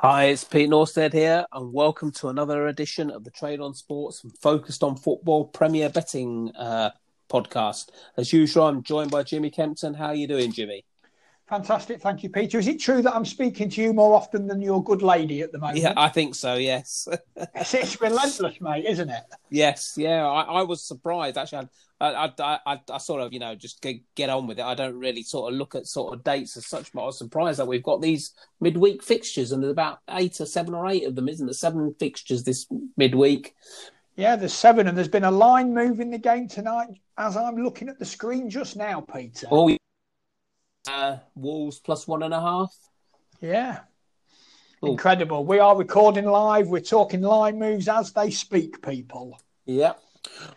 Hi, it's Pete Nordsted here, and welcome to another edition of the Trade on Sports and Focused on Football Premier Betting uh, podcast. As usual, I'm joined by Jimmy Kempton. How are you doing, Jimmy? Fantastic, thank you, Peter. Is it true that I'm speaking to you more often than your good lady at the moment? Yeah, I think so. Yes, it's, it's relentless, mate, isn't it? Yes, yeah. I, I was surprised actually. I, I, I, I, sort of, you know, just get, get on with it. I don't really sort of look at sort of dates as such, but I was surprised that we've got these midweek fixtures, and there's about eight or seven or eight of them, isn't there? Seven fixtures this midweek. Yeah, there's seven, and there's been a line move in the game tonight as I'm looking at the screen just now, Peter. Oh, uh, Wolves plus one and a half. Yeah. Ooh. Incredible. We are recording live. We're talking line moves as they speak, people. Yep.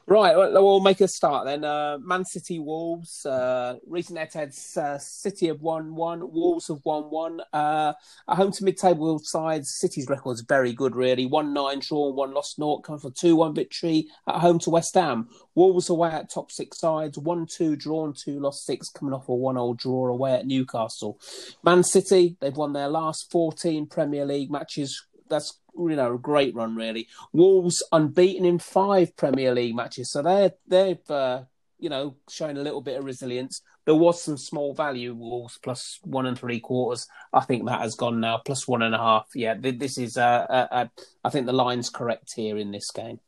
Right, we'll make a start then. Uh, Man City Wolves. Uh, recent head-to-heads, uh, City have won one, Wolves have won one. Uh, at home to mid-table sides, City's record is very good, really. One nine draw, one lost, naught, coming for two one victory at home to West Ham. Wolves away at top six sides, one two drawn, two lost six, coming off a one all draw away at Newcastle. Man City, they've won their last fourteen Premier League matches. That's you know a great run really. Wolves unbeaten in five Premier League matches, so they're they've uh, you know shown a little bit of resilience. There was some small value Wolves plus one and three quarters. I think that has gone now plus one and a half. Yeah, this is uh, uh, uh, I think the line's correct here in this game.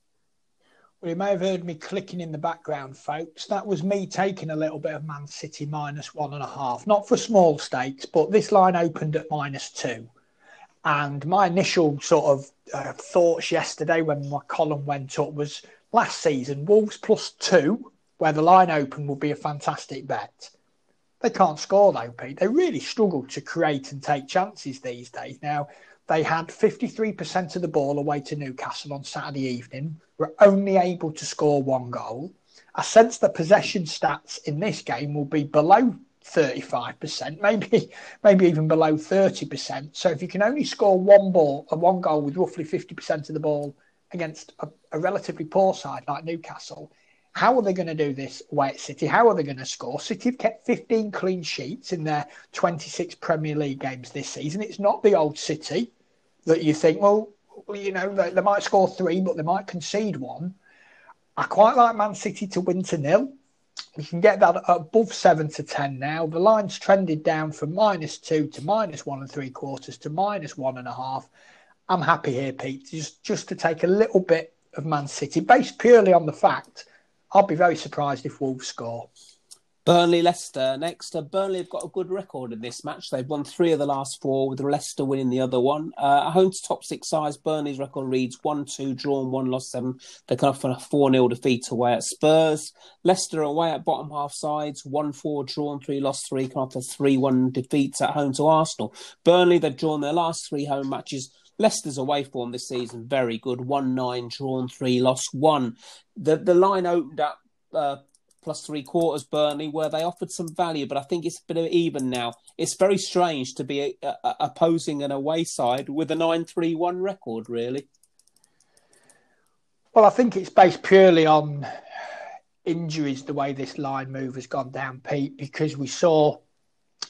Well, you may have heard me clicking in the background, folks. That was me taking a little bit of Man City minus one and a half, not for small stakes, but this line opened at minus two. And my initial sort of uh, thoughts yesterday when my column went up was last season, Wolves plus two, where the line open would be a fantastic bet. They can't score though, Pete. They really struggle to create and take chances these days. Now, they had 53% of the ball away to Newcastle on Saturday evening, were only able to score one goal. I sense the possession stats in this game will be below 35%, maybe maybe even below 30%. So if you can only score one ball, and one goal with roughly 50% of the ball against a, a relatively poor side like Newcastle, how are they going to do this away at City? How are they going to score? City have kept 15 clean sheets in their 26 Premier League games this season. It's not the old City that you think, well, you know, they, they might score three, but they might concede one. I quite like Man City to win to nil. You can get that above seven to ten now. The line's trended down from minus two to minus one and three quarters to minus one and a half. I'm happy here, Pete, just just to take a little bit of Man City, based purely on the fact I'll be very surprised if Wolves score. Burnley Leicester next. Uh, Burnley have got a good record in this match. They've won three of the last four, with Leicester winning the other one. Uh, home to top six sides, Burnley's record reads 1 2, drawn 1, lost 7. They come off a 4 0 defeat away at Spurs. Leicester away at bottom half sides, 1 4, drawn 3, lost 3, come off a 3 1 defeat at home to Arsenal. Burnley, they've drawn their last three home matches. Leicester's away form this season, very good. 1 9, drawn 3, lost 1. The, the line opened up. Uh, plus three quarters Burnley, where they offered some value, but I think it's a bit of even now. It's very strange to be a, a, opposing an away side with a 9 3 1 record, really. Well, I think it's based purely on injuries, the way this line move has gone down, Pete, because we saw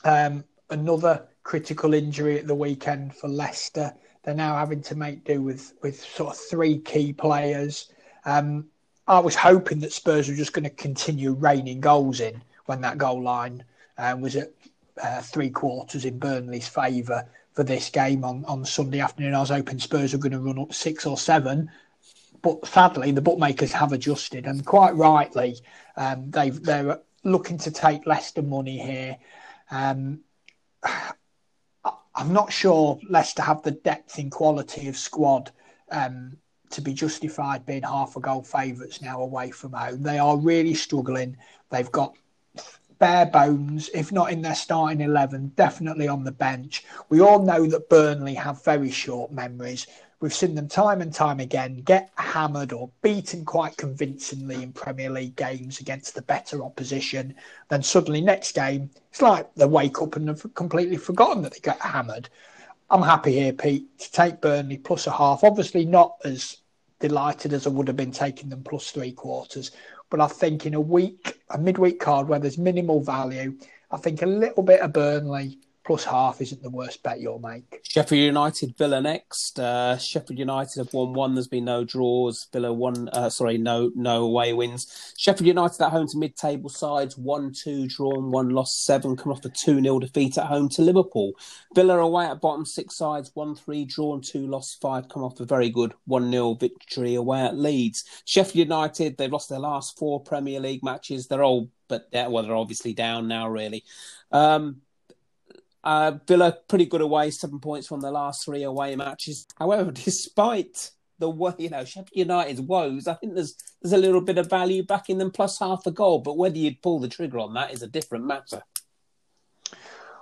um, another critical injury at the weekend for Leicester. They're now having to make do with, with sort of three key players. Um, I was hoping that Spurs were just going to continue raining goals in when that goal line uh, was at uh, three quarters in Burnley's favour for this game on, on Sunday afternoon. I was hoping Spurs were going to run up six or seven, but sadly the bookmakers have adjusted, and quite rightly, um, they they're looking to take Leicester money here. Um, I'm not sure Leicester have the depth in quality of squad um, to be justified being half a goal favourites now away from home. They are really struggling. They've got bare bones, if not in their starting 11, definitely on the bench. We all know that Burnley have very short memories. We've seen them time and time again get hammered or beaten quite convincingly in Premier League games against the better opposition. Then suddenly, next game, it's like they wake up and have completely forgotten that they get hammered. I'm happy here, Pete, to take Burnley plus a half. Obviously, not as delighted as I would have been taking them plus three quarters. But I think in a week, a midweek card where there's minimal value, I think a little bit of Burnley plus half isn't the worst bet you'll make. Sheffield United, Villa next. Uh, Sheffield United have won one. There's been no draws. Villa one. Uh, sorry, no no away wins. Sheffield United at home to mid-table sides, one two drawn, one lost, seven come off a two 0 defeat at home to Liverpool. Villa away at bottom six sides, one three drawn, two lost, five come off a very good one 0 victory away at Leeds. Sheffield United they've lost their last four Premier League matches. They're all but they're, well they're obviously down now really. Um, uh, Villa pretty good away, seven points from the last three away matches. However, despite the you know Sheffield United's woes, I think there's there's a little bit of value backing them plus half a goal. But whether you'd pull the trigger on that is a different matter.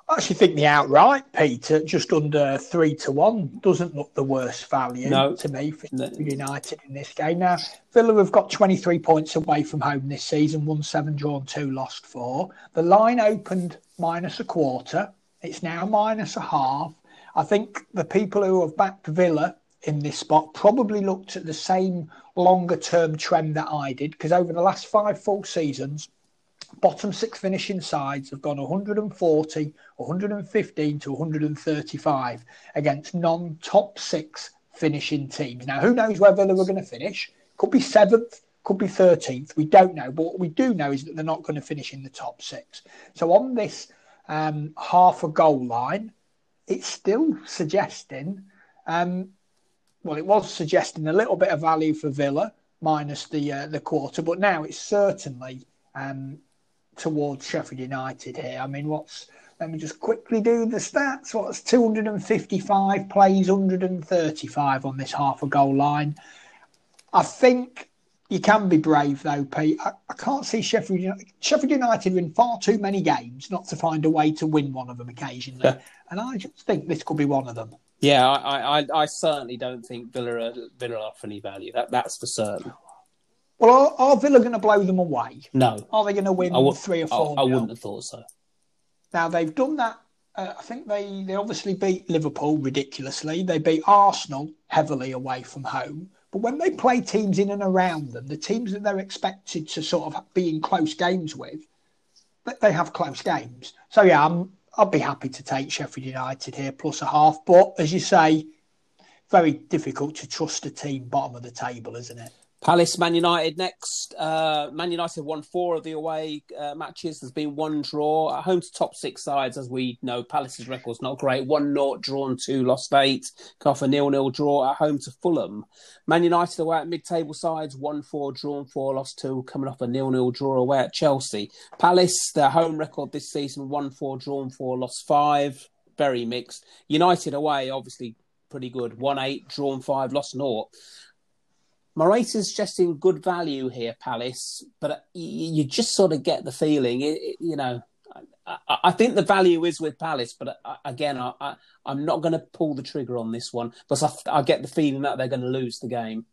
I actually think the outright, Peter, just under three to one, doesn't look the worst value no. to me for no. United in this game. Now, Villa have got 23 points away from home this season, won seven, drawn two, lost four. The line opened minus a quarter. It's now minus a half. I think the people who have backed Villa in this spot probably looked at the same longer term trend that I did because over the last five full seasons, bottom six finishing sides have gone 140, 115 to 135 against non top six finishing teams. Now, who knows where Villa are going to finish? Could be seventh, could be 13th. We don't know. But what we do know is that they're not going to finish in the top six. So on this um, half a goal line, it's still suggesting, um, well, it was suggesting a little bit of value for Villa minus the uh, the quarter, but now it's certainly um, towards Sheffield United here. I mean, what's let me just quickly do the stats. What's 255 plays, 135 on this half a goal line. I think you can be brave though, Pete. I, I can't see Sheffield United. Sheffield United in far too many games not to find a way to win one of them occasionally, yeah. and I just think this could be one of them. Yeah, I, I, I certainly don't think Villa are, Villa offer any value. That that's for certain. Well, are, are Villa going to blow them away? No. Are they going to win three or four? I, I wouldn't have thought so. Now they've done that. Uh, I think they they obviously beat Liverpool ridiculously. They beat Arsenal heavily away from home. But when they play teams in and around them, the teams that they're expected to sort of be in close games with, they have close games. So yeah, I'm, I'd be happy to take Sheffield United here plus a half. But as you say, very difficult to trust a team bottom of the table, isn't it? Palace, Man United next. Uh, Man United won four of the away uh, matches. There's been one draw. At home to top six sides, as we know, Palace's record's not great. One naught, drawn two, lost eight. Off a nil-nil draw at home to Fulham. Man United away at mid-table sides, one four, drawn four, lost two. Coming off a nil-nil draw away at Chelsea. Palace, their home record this season, one four, drawn four, lost five. Very mixed. United away, obviously pretty good. One eight, drawn five, lost naught. Morata's suggesting good value here, Palace, but you just sort of get the feeling, you know. I, I think the value is with Palace, but uh, again, I, am not going to pull the trigger on this one because I, I get the feeling that they're going to lose the game.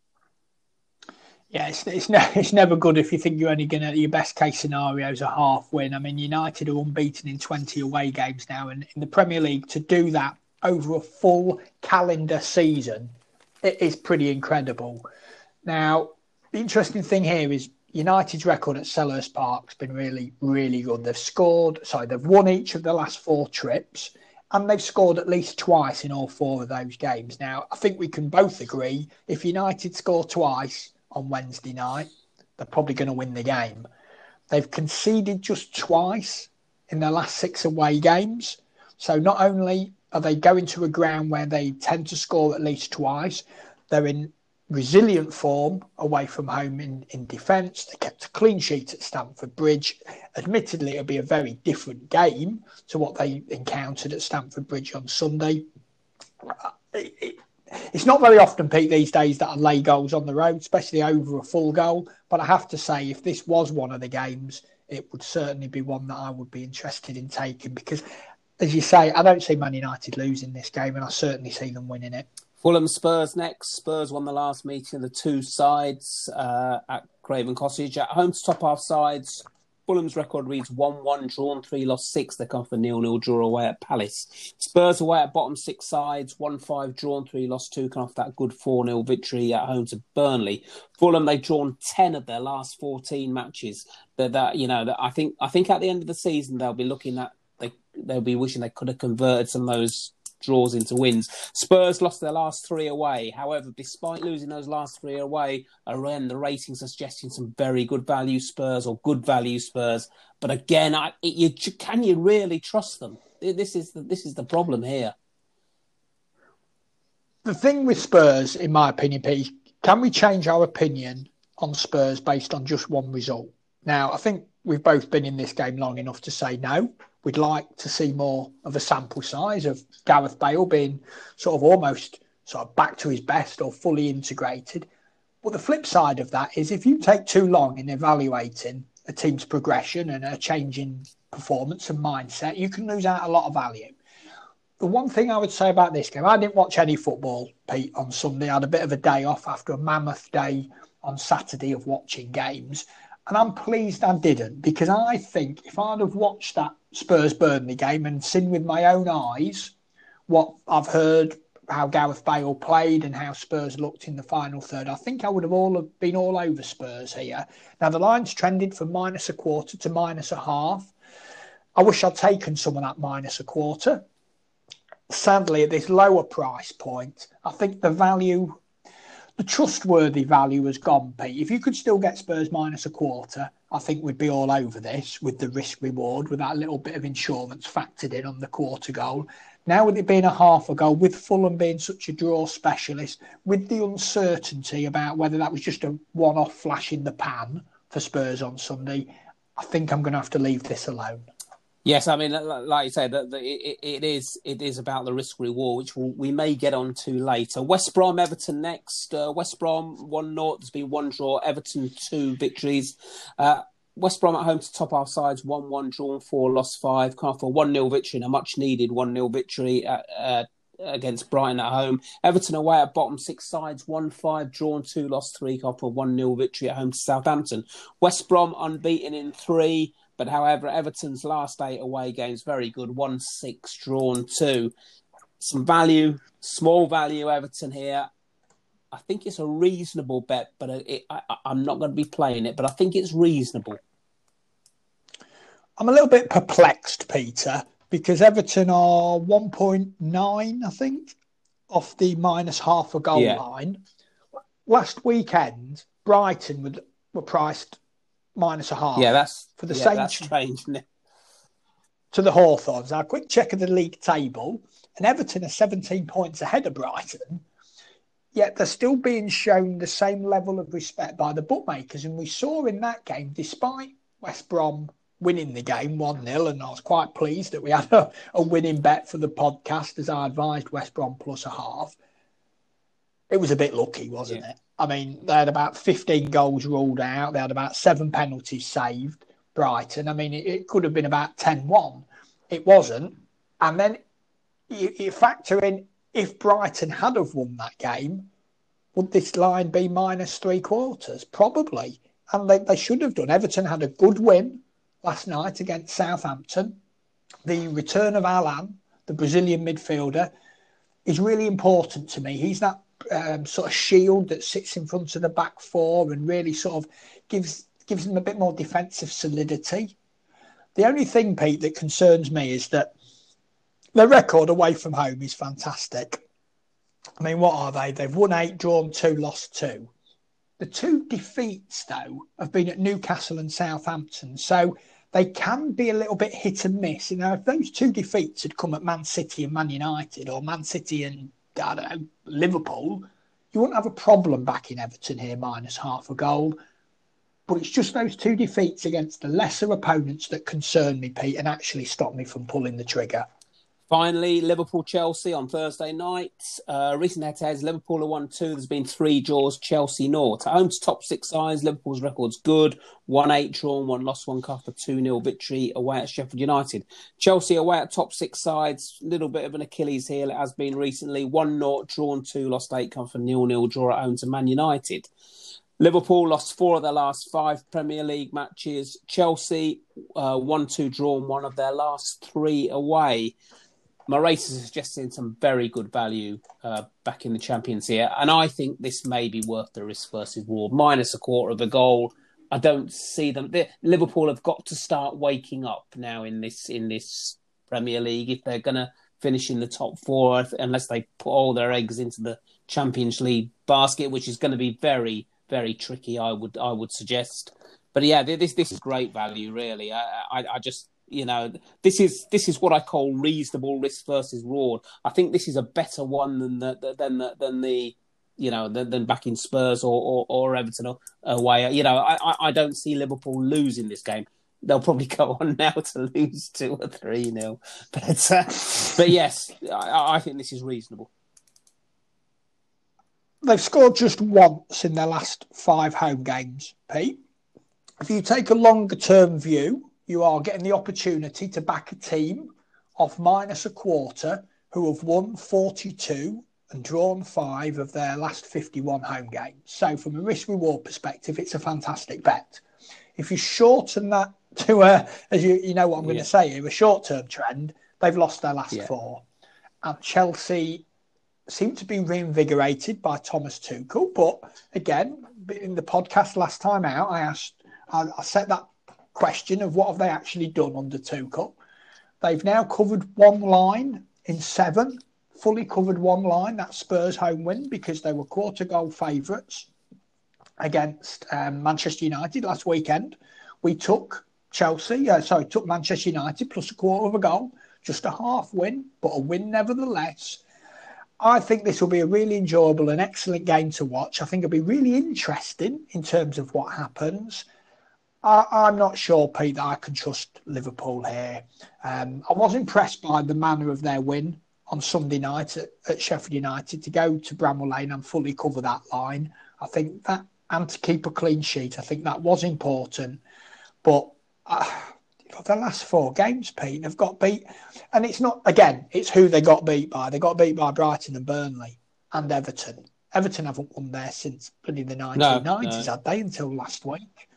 Yeah, it's it's, ne- it's never good if you think you're only going to your best case scenario is a half win. I mean, United are unbeaten in 20 away games now, and in the Premier League to do that over a full calendar season, it is pretty incredible. Now, the interesting thing here is United's record at Selhurst Park's been really, really good. They've scored, sorry, they've won each of the last four trips, and they've scored at least twice in all four of those games. Now, I think we can both agree if United score twice on Wednesday night, they're probably going to win the game. They've conceded just twice in their last six away games. So not only are they going to a ground where they tend to score at least twice, they're in resilient form away from home in, in defence. They kept a clean sheet at Stamford Bridge. Admittedly, it'll be a very different game to what they encountered at Stamford Bridge on Sunday. Uh, it, it, it's not very often, Pete, these days that I lay goals on the road, especially over a full goal. But I have to say, if this was one of the games, it would certainly be one that I would be interested in taking because, as you say, I don't see Man United losing this game, and I certainly see them winning it. Fulham Spurs next. Spurs won the last meeting of the two sides uh, at Craven Cottage. At home to top half sides, Fulham's record reads 1 1, drawn 3, lost 6. They come for nil nil draw away at Palace. Spurs away at bottom six sides, 1 5, drawn 3, lost 2. Come off that good 4 0 victory at home to Burnley. Fulham, they've drawn 10 of their last 14 matches. That, that you know, that I think I think at the end of the season, they'll be looking at they'll be wishing they could have converted some of those draws into wins. Spurs lost their last three away. However, despite losing those last three away, again the ratings are suggesting some very good value Spurs or good value Spurs. But again, I, you, can you really trust them? This is the, this is the problem here. The thing with Spurs, in my opinion, Pete, can we change our opinion on Spurs based on just one result? Now, I think we've both been in this game long enough to say no. We'd like to see more of a sample size of Gareth Bale being sort of almost sort of back to his best or fully integrated. But the flip side of that is if you take too long in evaluating a team's progression and a change in performance and mindset, you can lose out a lot of value. The one thing I would say about this game, I didn't watch any football, Pete, on Sunday. I had a bit of a day off after a mammoth day on Saturday of watching games. And I'm pleased I didn't because I think if I'd have watched that Spurs Burnley game and seen with my own eyes what I've heard, how Gareth Bale played and how Spurs looked in the final third, I think I would have all have been all over Spurs here. Now the line's trended from minus a quarter to minus a half. I wish I'd taken some of that minus a quarter. Sadly, at this lower price point, I think the value the trustworthy value has gone, Pete. If you could still get Spurs minus a quarter, I think we'd be all over this with the risk reward, with that little bit of insurance factored in on the quarter goal. Now, with it being a half a goal, with Fulham being such a draw specialist, with the uncertainty about whether that was just a one off flash in the pan for Spurs on Sunday, I think I'm going to have to leave this alone. Yes, I mean, like you said, that it, it is it is about the risk reward, which we'll, may get on to later. West Brom, Everton next. Uh, West Brom one 0 There's been one draw. Everton two victories. Uh, West Brom at home to top half sides, 1 1 drawn 4, lost 5. Can't for 1 0 victory and a much needed 1 0 victory at, uh, against Brighton at home. Everton away at bottom six sides, 1 5 drawn 2, lost 3. Can't for 1 0 victory at home to Southampton. West Brom unbeaten in 3. But however, Everton's last eight away games very good. One six drawn two. Some value, small value Everton here. I think it's a reasonable bet, but it, I, I'm not going to be playing it. But I think it's reasonable. I'm a little bit perplexed, Peter, because Everton are 1.9, I think, off the minus half a goal yeah. line. Last weekend, Brighton were, were priced minus a half. Yeah, that's for the yeah, same. That's strange, To the Hawthorns. Now, a quick check of the league table, and Everton are 17 points ahead of Brighton. Yet they're still being shown the same level of respect by the bookmakers. And we saw in that game, despite West Brom winning the game 1 0, and I was quite pleased that we had a, a winning bet for the podcast as I advised West Brom plus a half. It was a bit lucky, wasn't yeah. it? I mean, they had about 15 goals ruled out. They had about seven penalties saved, Brighton. I mean, it, it could have been about 10 1. It wasn't. And then you, you, factor in if Brighton had have won that game, would this line be minus three quarters? Probably. And they, they should have done. Everton had a good win last night against Southampton. The return of Allan, the Brazilian midfielder, is really important to me. He's that um, sort of shield that sits in front of the back four and really sort of gives gives them a bit more defensive solidity. The only thing, Pete, that concerns me is that the record away from home is fantastic. I mean, what are they? They've won eight, drawn two, lost two. The two defeats, though, have been at Newcastle and Southampton. So they can be a little bit hit and miss. You know, if those two defeats had come at Man City and Man United or Man City and know, Liverpool, you wouldn't have a problem backing Everton here minus half a goal. But it's just those two defeats against the lesser opponents that concern me, Pete, and actually stop me from pulling the trigger. Finally, Liverpool Chelsea on Thursday night. Uh, recent head to heads, Liverpool are 1 2. There's been three draws, Chelsea naught. At home to top six sides, Liverpool's record's good 1 8 drawn, 1 lost, 1 cup, a 2 0 victory away at Sheffield United. Chelsea away at top six sides, little bit of an Achilles heel, it has been recently 1 0 drawn, 2 lost, 8 come for 0 0 draw at home to Man United. Liverpool lost four of their last five Premier League matches. Chelsea uh, 1 2 drawn one of their last three away my race is suggesting some very good value uh, back in the Champions here, and I think this may be worth the risk versus Ward minus a quarter of a goal. I don't see them. Liverpool have got to start waking up now in this in this Premier League if they're going to finish in the top four, unless they put all their eggs into the Champions League basket, which is going to be very, very tricky. I would, I would suggest. But yeah, this this is great value, really. I, I, I just you know this is this is what I call reasonable risk versus reward. I think this is a better one than the than the, than the you know than, than back in Spurs or or, or Everton away. You know I, I don't see Liverpool losing this game. They'll probably go on now to lose two or three nil. But uh, but yes, I, I think this is reasonable. They've scored just once in their last five home games, Pete. If you take a longer term view, you are getting the opportunity to back a team of minus a quarter who have won 42 and drawn five of their last 51 home games. So, from a risk reward perspective, it's a fantastic bet. If you shorten that to a, as you, you know what I'm going yeah. to say, here, a short term trend, they've lost their last yeah. four. And Chelsea seem to be reinvigorated by Thomas Tuchel. But again, in the podcast last time out, I asked, I, I set that question of what have they actually done under Tuchel. They've now covered one line in seven, fully covered one line. That Spurs home win because they were quarter goal favourites against um, Manchester United last weekend. We took Chelsea, uh, sorry, took Manchester United plus a quarter of a goal, just a half win, but a win nevertheless. I think this will be a really enjoyable and excellent game to watch. I think it'll be really interesting in terms of what happens. I, am not sure, Pete, that I can trust Liverpool here. Um, I was impressed by the manner of their win on Sunday night at, at, Sheffield United to go to Bramall Lane and fully cover that line. I think that, and to keep a clean sheet, I think that was important. But uh, the last four games, Pete, they've got beat. And it's not, again, it's who they got beat by. They got beat by Brighton and Burnley and Everton. Everton haven't won there since the 1990s, no, no. had they, until last week.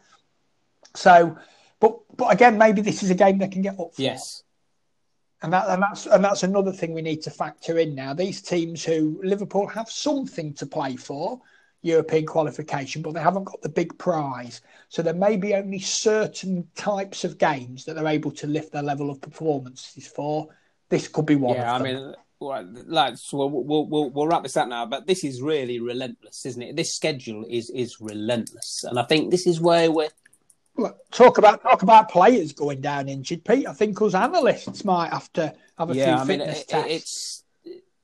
So, but but again, maybe this is a game they can get up for. Yes. And that and that's and that's another thing we need to factor in now. These teams who Liverpool have something to play for, European qualification, but they haven't got the big prize. So there may be only certain types of games that they're able to lift their level of performances for. This could be one. Yeah, I mean, well, lads, we'll, we'll, we'll, we'll wrap this up now. But this is really relentless, isn't it? This schedule is is relentless, and I think this is where we're talk about talk about players going down injured, Pete. I think us analysts might have to have a yeah, few I fitness mean, tests. It's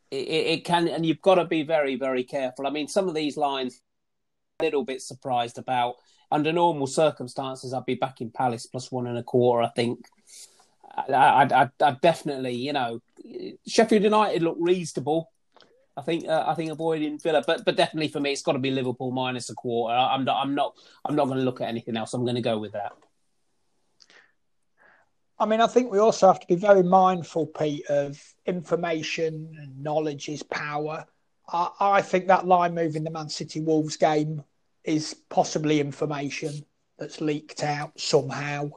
it, it, can, and you've got to be very very careful. I mean, some of these lines, a little bit surprised about. Under normal circumstances, I'd be back in Palace plus one and a quarter. I think. I, I, I definitely, you know, Sheffield United look reasonable. I think uh, I think avoiding Villa, but but definitely for me, it's got to be Liverpool minus a quarter. I'm not I'm not I'm not going to look at anything else. I'm going to go with that. I mean, I think we also have to be very mindful, Pete, of information and knowledge is power. I, I think that line move in the Man City Wolves game is possibly information that's leaked out somehow,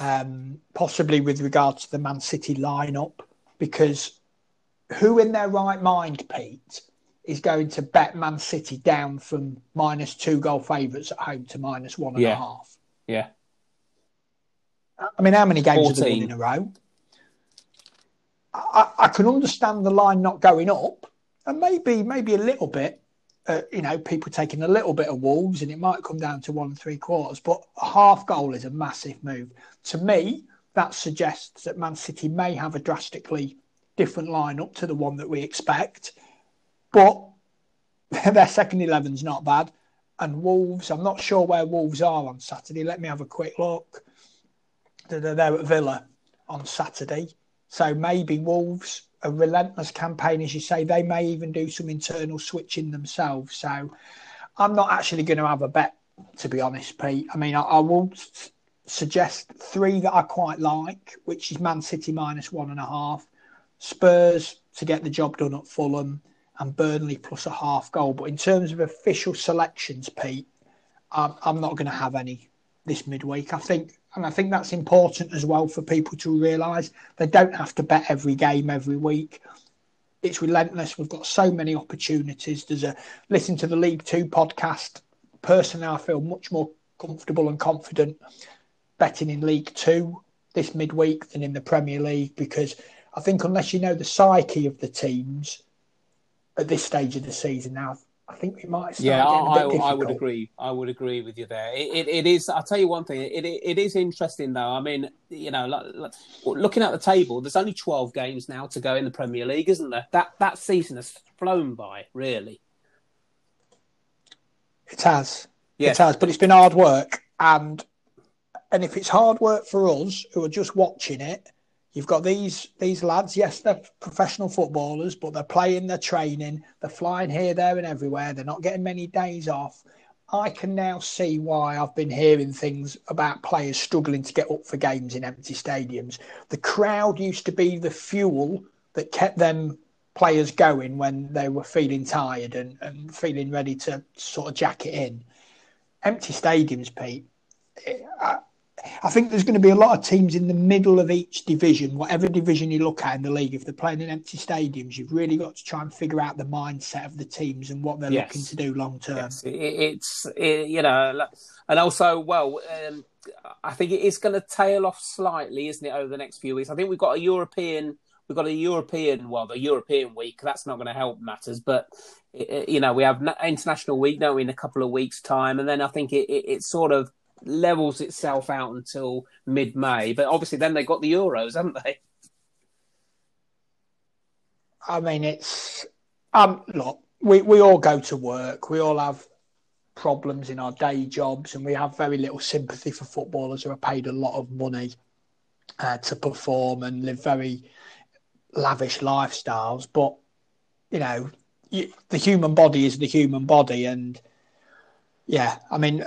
um, possibly with regard to the Man City lineup, because who in their right mind, Pete, is going to bet Man City down from minus two goal favourites at home to minus one and yeah. a half? Yeah. I mean, how many games 14. have they won in a row? I, I, can understand the line not going up, and maybe maybe a little bit. Uh, you know, people taking a little bit of Wolves, and it might come down to one and three quarters. But a half goal is a massive move. To me, that suggests that Man City may have a drastically different lineup to the one that we expect. But their second 11's not bad. And Wolves, I'm not sure where Wolves are on Saturday. Let me have a quick look. They're there at Villa on Saturday. So maybe Wolves, a relentless campaign, as you say, they may even do some internal switching themselves. So I'm not actually going to have a bet, to be honest, Pete. I mean, I, I will suggest three that I quite like, which is Man City minus one and a half, Spurs to get the job done at Fulham, and Burnley plus a half goal. But in terms of official selections, Pete, I'm, I'm not going to have any this midweek. I think, and I think that's important as well for people to realise they don't have to bet every game every week. It's relentless. We've got so many opportunities. There's a listen to the League Two podcast. Personally, I feel much more comfortable and confident betting in League Two this midweek than in the Premier League because I think unless you know the psyche of the teams at this stage of the season now, I think we might. yeah, I, I, would agree. I would agree with you there. It, it, it is. I'll tell you one thing. It, it, it is interesting though. I mean, you know, like, looking at the table, there's only 12 games now to go in the Premier League, isn't there? That that season has flown by, really. It has. Yes. It has, but it's been hard work, and and if it's hard work for us who are just watching it, You've got these these lads. Yes, they're professional footballers, but they're playing, they're training, they're flying here, there, and everywhere. They're not getting many days off. I can now see why I've been hearing things about players struggling to get up for games in empty stadiums. The crowd used to be the fuel that kept them players going when they were feeling tired and, and feeling ready to sort of jack it in. Empty stadiums, Pete. Eh, I, I think there's going to be a lot of teams in the middle of each division, whatever division you look at in the league. If they're playing in empty stadiums, you've really got to try and figure out the mindset of the teams and what they're yes. looking to do long term. Yes. It, it's it, you know, and also, well, um, I think it is going to tail off slightly, isn't it, over the next few weeks? I think we've got a European. We've got a European, well, the European week. That's not going to help matters, but you know, we have international week, don't we, in a couple of weeks' time, and then I think it, it, it sort of levels itself out until mid May. But obviously, then they got the Euros, haven't they? I mean, it's um look, we we all go to work. We all have problems in our day jobs, and we have very little sympathy for footballers who are paid a lot of money uh, to perform and live very lavish lifestyles. But you know, you, the human body is the human body, and yeah, I mean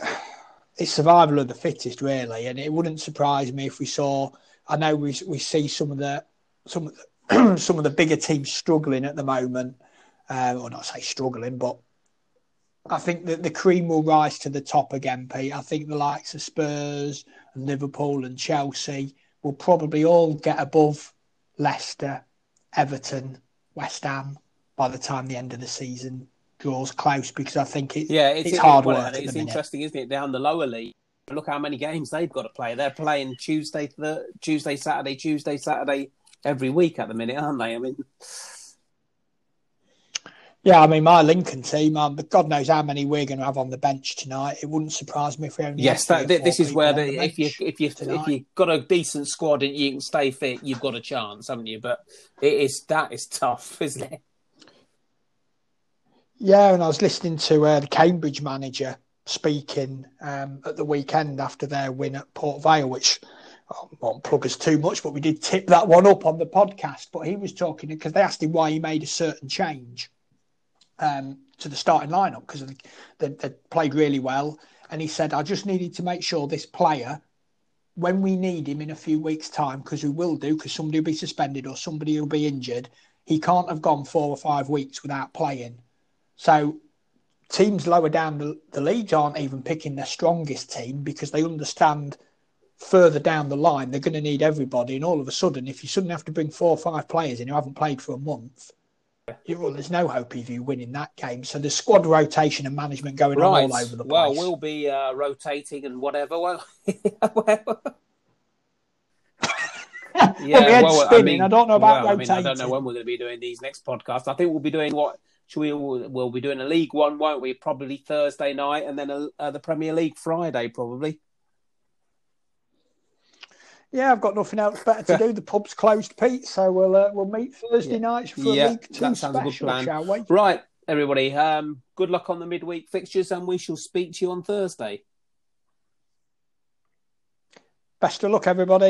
it's survival of the fittest, really. And it wouldn't surprise me if we saw. I know we we see some of the some some of the bigger teams struggling at the moment, uh, or not say struggling, but I think that the cream will rise to the top again, Pete. I think the likes of Spurs and Liverpool and Chelsea will probably all get above Leicester, Everton, West Ham by the time the end of the season draws close because I think it's yeah, it's, it's hard work. It's interesting, isn't it? Down the lower league, look how many games they've got to play. They're playing Tuesday, the Tuesday, Saturday, Tuesday, Saturday every week at the minute, aren't they? I mean. Yeah, I mean, my Lincoln team, um, God knows how many we're going to have on the bench tonight. It wouldn't surprise me if we only. Yes, that, this is where the, if you if you tonight. if you got a decent squad and you can stay fit, you've got a chance, haven't you? But it is that is tough, isn't it? Yeah, and I was listening to uh, the Cambridge manager speaking um, at the weekend after their win at Port Vale, which I won't plug us too much, but we did tip that one up on the podcast. But he was talking because they asked him why he made a certain change um, to the starting lineup because they, they played really well. And he said, I just needed to make sure this player, when we need him in a few weeks' time, because we will do, because somebody will be suspended or somebody will be injured, he can't have gone four or five weeks without playing. So teams lower down the, the leagues aren't even picking their strongest team because they understand further down the line they're going to need everybody. And all of a sudden, if you suddenly have to bring four or five players in who haven't played for a month, you, well, there's no hope of you winning that game. So the squad rotation and management going right. on all over the place. Well, we'll be uh, rotating and whatever. Well, yeah, well, I, mean, I don't know about well, rotating. I, mean, I don't know when we're going to be doing these next podcasts. I think we'll be doing what we? We'll be doing a League One, won't we? Probably Thursday night, and then a, uh, the Premier League Friday, probably. Yeah, I've got nothing else better to do. The pub's closed, Pete, so we'll uh, we'll meet Thursday yeah. nights for yeah, a League Two that sounds special, a good plan. shall we? Right, everybody. Um, good luck on the midweek fixtures, and we shall speak to you on Thursday. Best of luck, everybody.